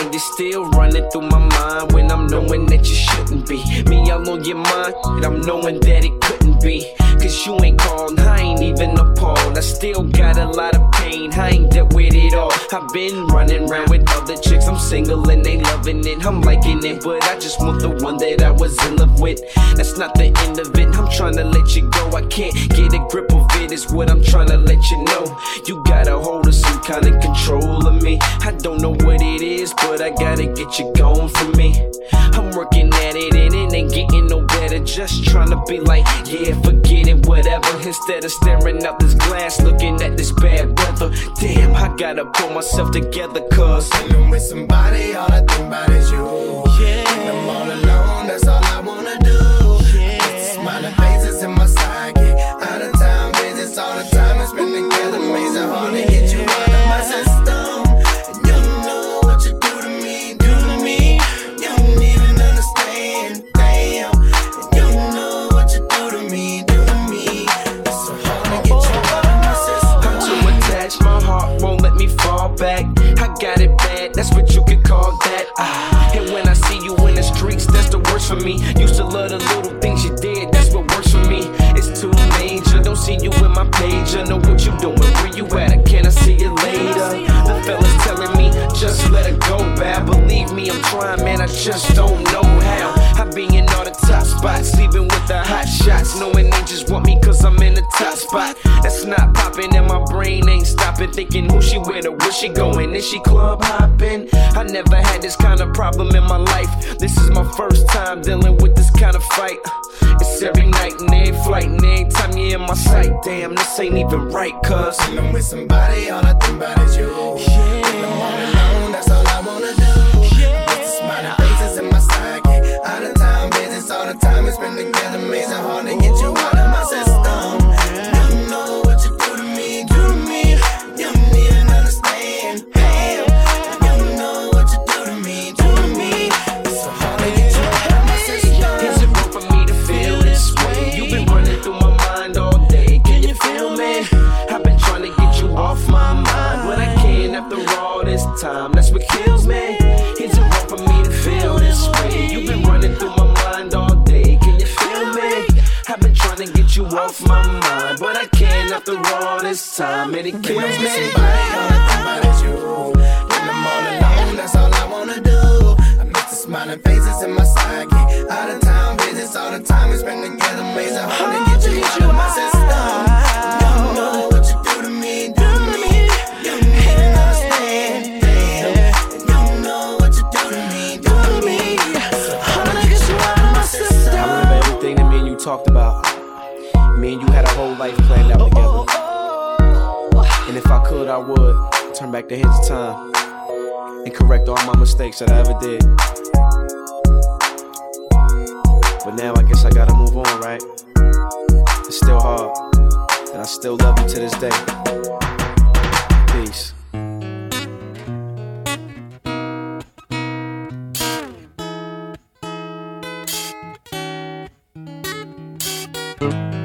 hand. It's still running through my mind when I'm knowing that you shouldn't be. Me all on your mind, and I'm knowing that it couldn't be. Cause you ain't called, I ain't even appalled. I still got a lot of pain, I ain't dealt with it all. I've been running around with other chicks, I'm single and they loving it. I'm liking it, but I just want the one that I was in love with. That's not the end of it, I'm trying to let you go. I can't get a grip of it. is what I'm trying to let you know. You got a hold of some kind of control of me. I don't know what it is, but I gotta get you going for me. I'm working at it and it ain't getting no better. Just trying to be like, yeah, forget it, whatever. Instead of staring out this glass, looking at this bad weather. Damn, I gotta pull myself together, cause I'm with somebody, all I think about is you. Yeah. When I'm all alone, just don't know how. I be in all the top spots, sleeping with the hot shots. Knowing they just want me cause I'm in the top spot. That's not popping, and my brain ain't stopping. Thinking who she with or where she going. Is she club hopping? I never had this kind of problem in my life. This is my first time dealing with this kind of fight. It's every night and every flight, and every time you're in my sight. Damn, this ain't even right, cuz. When I'm with somebody, all I think about is you. When I'm all alone, that's all I wanna do. Spend together, amazing hard time. We spend together, amazing hard to get you out of my system. You know what you do to me, do to me. You don't understand, damn. You know what you do to me, do to me. So hard to get you out of my system. I remember everything that me and you talked about. Me and you had a whole life planned out oh, oh, together. Oh. And if I could, I would turn back the hands of time and correct all my mistakes that I ever did. But now I guess I gotta move on, right? It's still hard, and I still love you to this day. Peace. Thank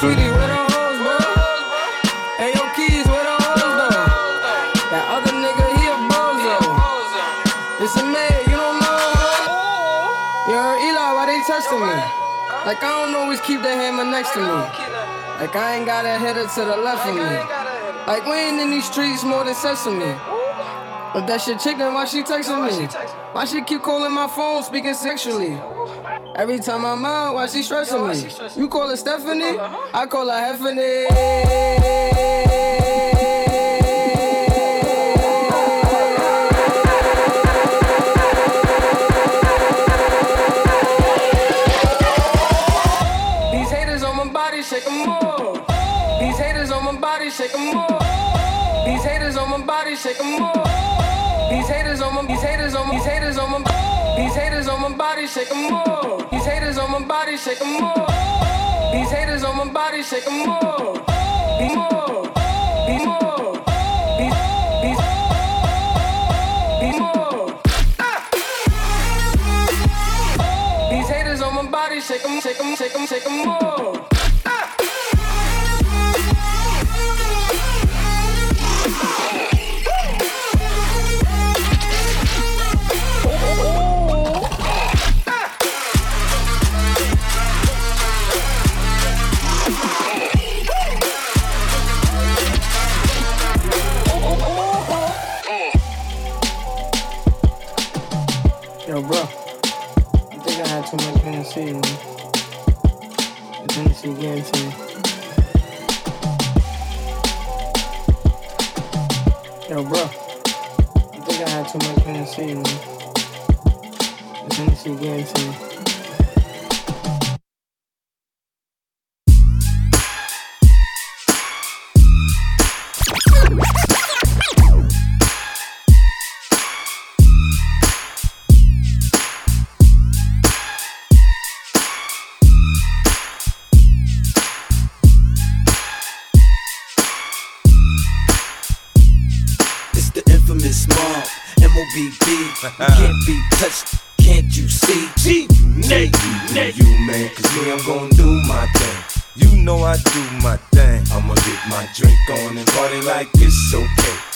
TD, where the hoes, bro? Hey, yo, Keys, where the hoes, though? That other nigga, he a bozo. It's a man, you don't know. bro. Yo, Eli, why they testing me? Like, I don't always keep the hammer next to me. Like, I ain't got a header to the left of me. Like, we ain't in these streets more than sesame. But that shit chicken, why she texting me? Why she keep calling my phone, speaking sexually? Every time I'm out, why she stressing me? You call her Stephanie? I call her Heffany. These haters on my body, shake them more. These haters on my. These haters on my. These haters on my, these haters on my, body, shake them more. These haters on my body, shake them more. These haters on my body, shake them more. Be more, more, more. These haters on my body, shake them, shake them, shake them, shake them more. Know I do my thing. I'ma get my drink on and party like it's okay.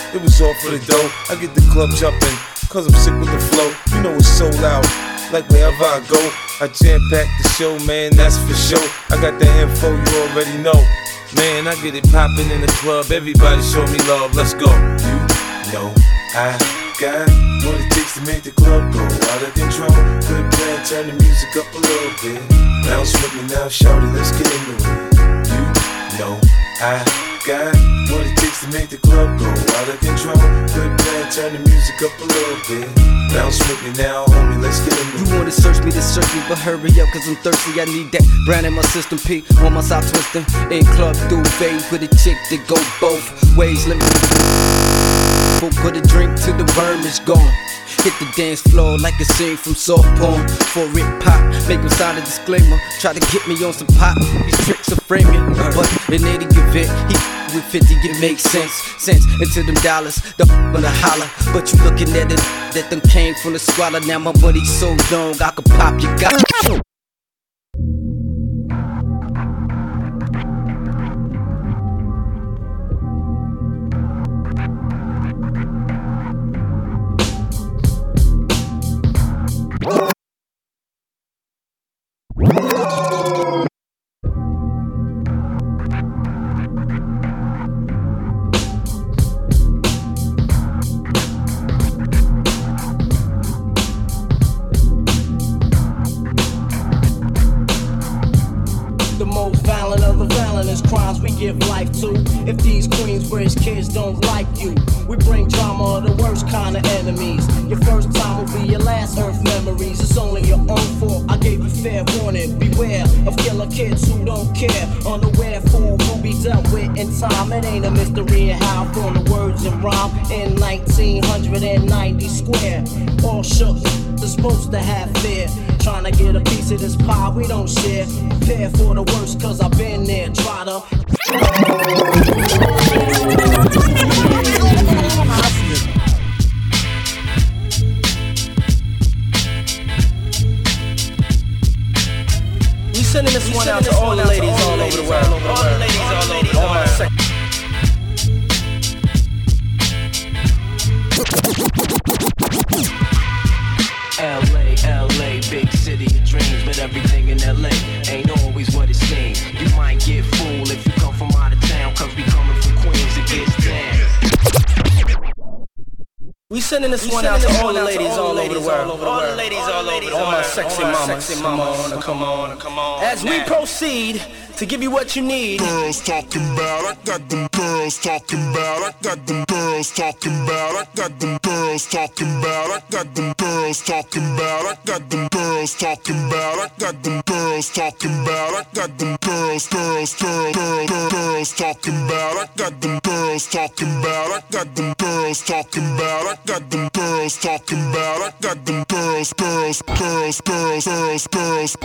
It was all for the dough. I get the club jumping, cause I'm sick with the flow. You know it's so loud. Like wherever I go, I jam pack the show, man, that's for sure. I got the info you already know. Man, I get it poppin' in the club. Everybody show me love, let's go. You know I got what it takes to make the club go out of control. Good plan, turn the music up a little bit. Bounce with me now, shout it, let's get into it. You know I got what it takes to make the club go out of control. Good plan, turn the music up a little bit. Bounce with me now, homie, let's get into You wanna search me to search me, but hurry up, cause I'm thirsty. I need that brand in my system. P on my side twisting. In club through phase with a chick that go both ways. Let me put a drink till the worm is gone. Hit the dance floor like a scene from soft porn. For it pop, make him sign a disclaimer. Try to get me on some pop. These tricks are framing, but in any event, he with 50 it makes sense. Sense into them dollars, the on the holler. But you looking at it that them came from the squalor. Now my money's so long, I could pop your guy. Beware of killer kids who don't care. Unaware fool who be dealt with in time. It ain't a mystery how from the words and rhyme in 1990 square. All shook, they're supposed to have fear. Trying to get a piece of this pie we don't share. Prepare for the worst, cause I've been there. Try to. Sending this one out to all the ladies all over the world. All the ladies all over the world. Sending this one out to all the ladies all over the world. All the ladies all over the world. All my sexy mamas. Come on, come on, come on. As we proceed to give you what you need. Girls talking about, I got them girls talking about, I got them girls talking about, I got them girls talking about, I got them girls talking about, I got them girls talking about, I got them girls talking about, I got them girls, girls, girls, girls, girls talking about, I got them girls talking about, I got them girls talking about, I got them girls talking about, I got them girls, girls, girls, girls, girls, girls,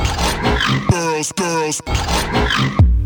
girls, girls. Mm-hmm.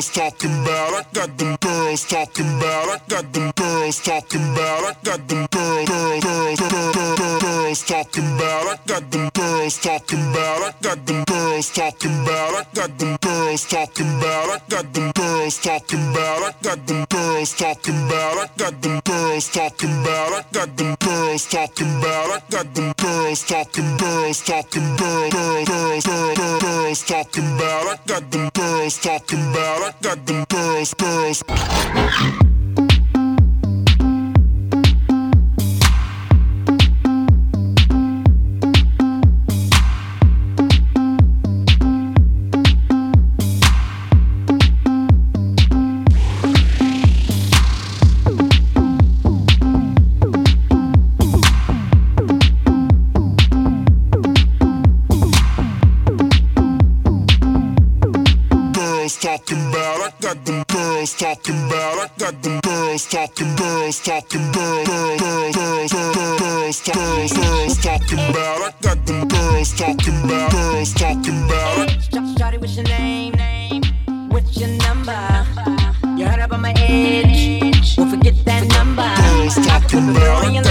Girls talking about, I got them girls talking about, I got them girls talking about, I got them girls, girls, girls, girls, girls, girls talking about, I got them girls talking about, I got them girls talking about, I got them girls talking about, I got them girls talking about, I got them girls talking about, I got them girls talking about, I got them girls talking about, I got them girls talking, girls talking, girls, girls, girls, girls, girls talking about, I got them girls talking about, I got them girls. Girls talking, girls talking, girls, girls, girls, girls, girls, girls, girls talking about, I got them girls talking about, girls talking about. Shawty, what's your name? Name what's your number? You heard about my age? Won't forget that number. I can put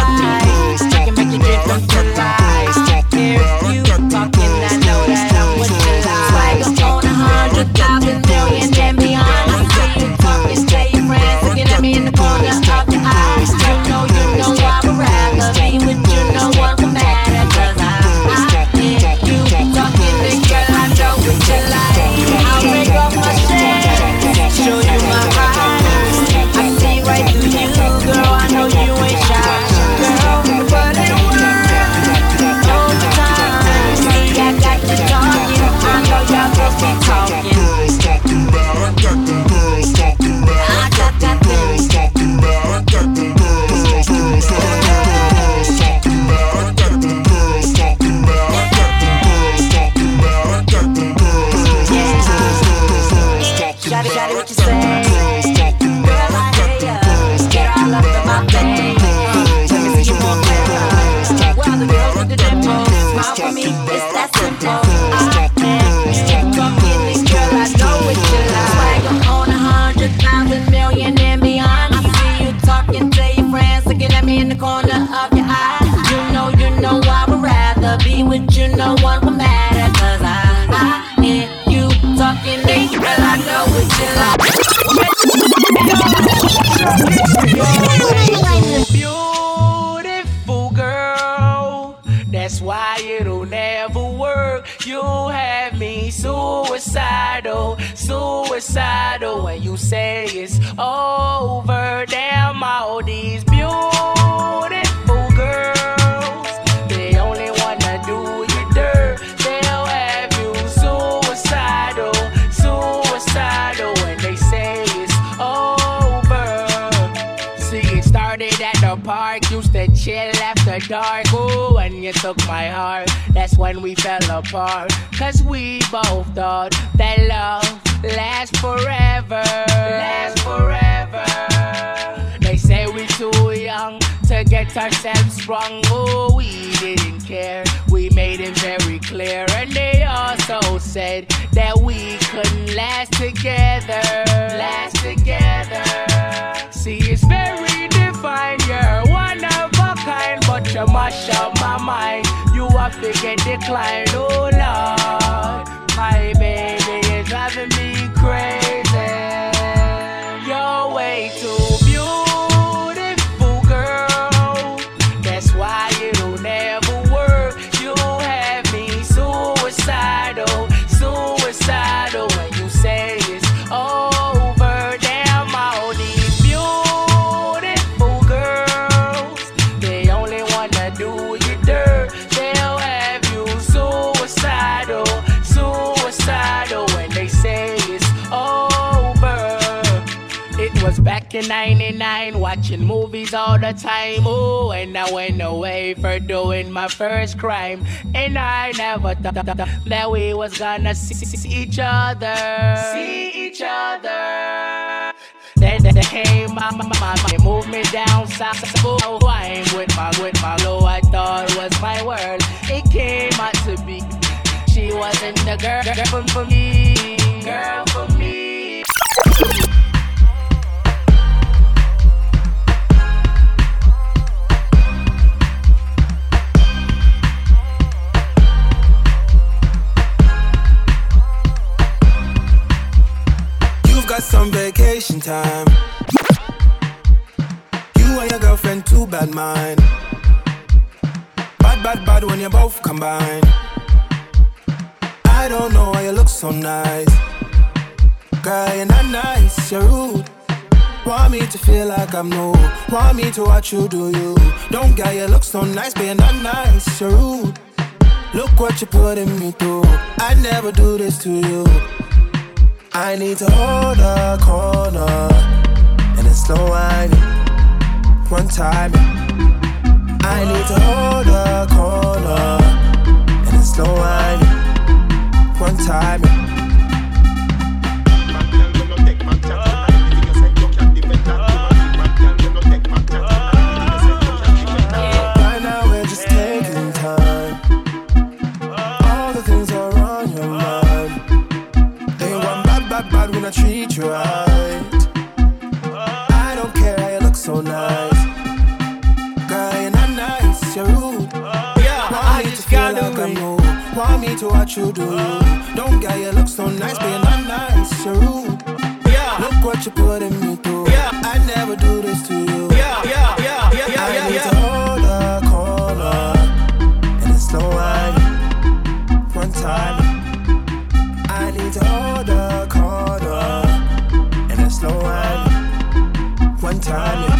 suicidal when you say it's over. Damn, all these beautiful girls, they only wanna do you dirt. They'll have you suicidal, suicidal when they say it's over. See, it started at the park, used to chill after dark. Ooh, when you took my heart, that's when we fell apart. Cause we both thought that love lasts forever. Last forever. They say we too young to get ourselves sprung. Oh, we didn't care. We made it very clear. And they also said that we couldn't last together. Last together. See, it's very defined. You're one of a kind, but you mash up my mind. You have to get declined. Oh, Lord. My baby is driving me crazy. You're way too beautiful, watching movies all the time. Oh, and I went away for doing my first crime. And I never thought that we was gonna see each other. See each other. Then they came, my my, my, they moved me down south. Oh, wine with my, with my low, I thought was my world. It came out to be. She wasn't the girl, girl for me. Girl for me. Vacation time. You and your girlfriend, too bad mind. Bad, bad, bad when you both combine. I don't know why you look so nice. Girl, you're not nice, you're rude. Want me to feel like I'm new. Want me to watch you do you. Don't get you look so nice, but you're not nice, you're rude. Look what you're putting me through. I never do this to you. I need to hold a corner and a slow whining. One time. I need to hold a corner and a slow whining. One time. Bad, bad when I treat you right. I don't care how you look so nice. Girl, you're not nice, you're rude. Yeah, Want I me just to feel like I'm wait. Want me to watch you do. Don't get you look so nice, but you're not nice, you're rude. Yeah. Look what you're putting me through. Yeah. I never do this to you. Yeah, yeah, yeah, yeah, yeah, I yeah, need yeah. to hold a corner and a slow whining. One time. Time.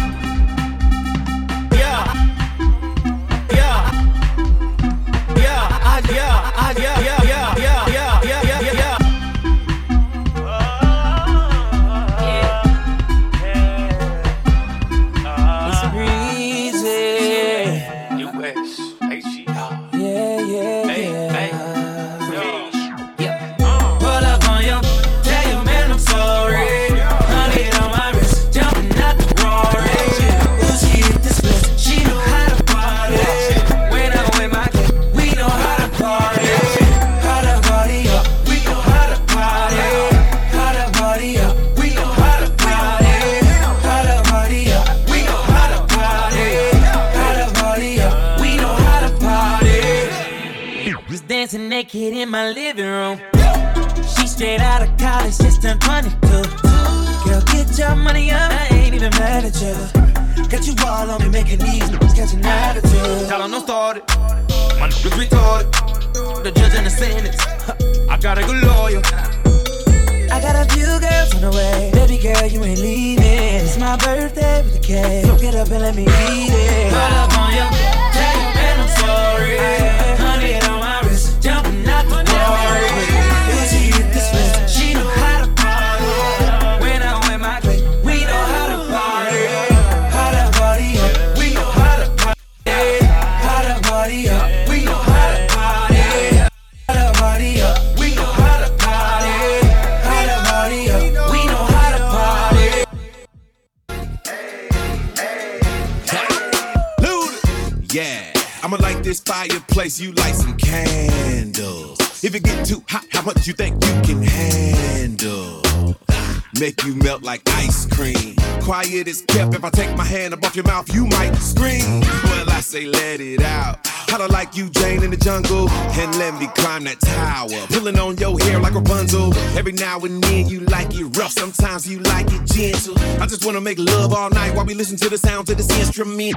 Dancing naked in my living room. She straight out of college, just turned 22. Girl, get your money up. I ain't even mad at you. Got you all on me, making these niggas catch an attitude. Tell 'em don't start it. My niggas retarded. The judge and the sentence. I got a good lawyer. I got a few girls on the way. Baby girl, you ain't leaving. It's my birthday with the cake. So get up and let me eat it. Pull up on your, tell man I'm sorry. Fireplace, you light some candles. If it get too hot, how much you think you can handle? Make you melt like ice cream. Quiet is kept. If I take my hand above your mouth, you might scream. Well, I say let it out. How to like you, Jane, in the jungle, and let me climb that tower. Pulling on your hair like a. Every now and then you like it rough, sometimes you like it gentle. I just wanna make love all night while we listen to the sounds of this instrument.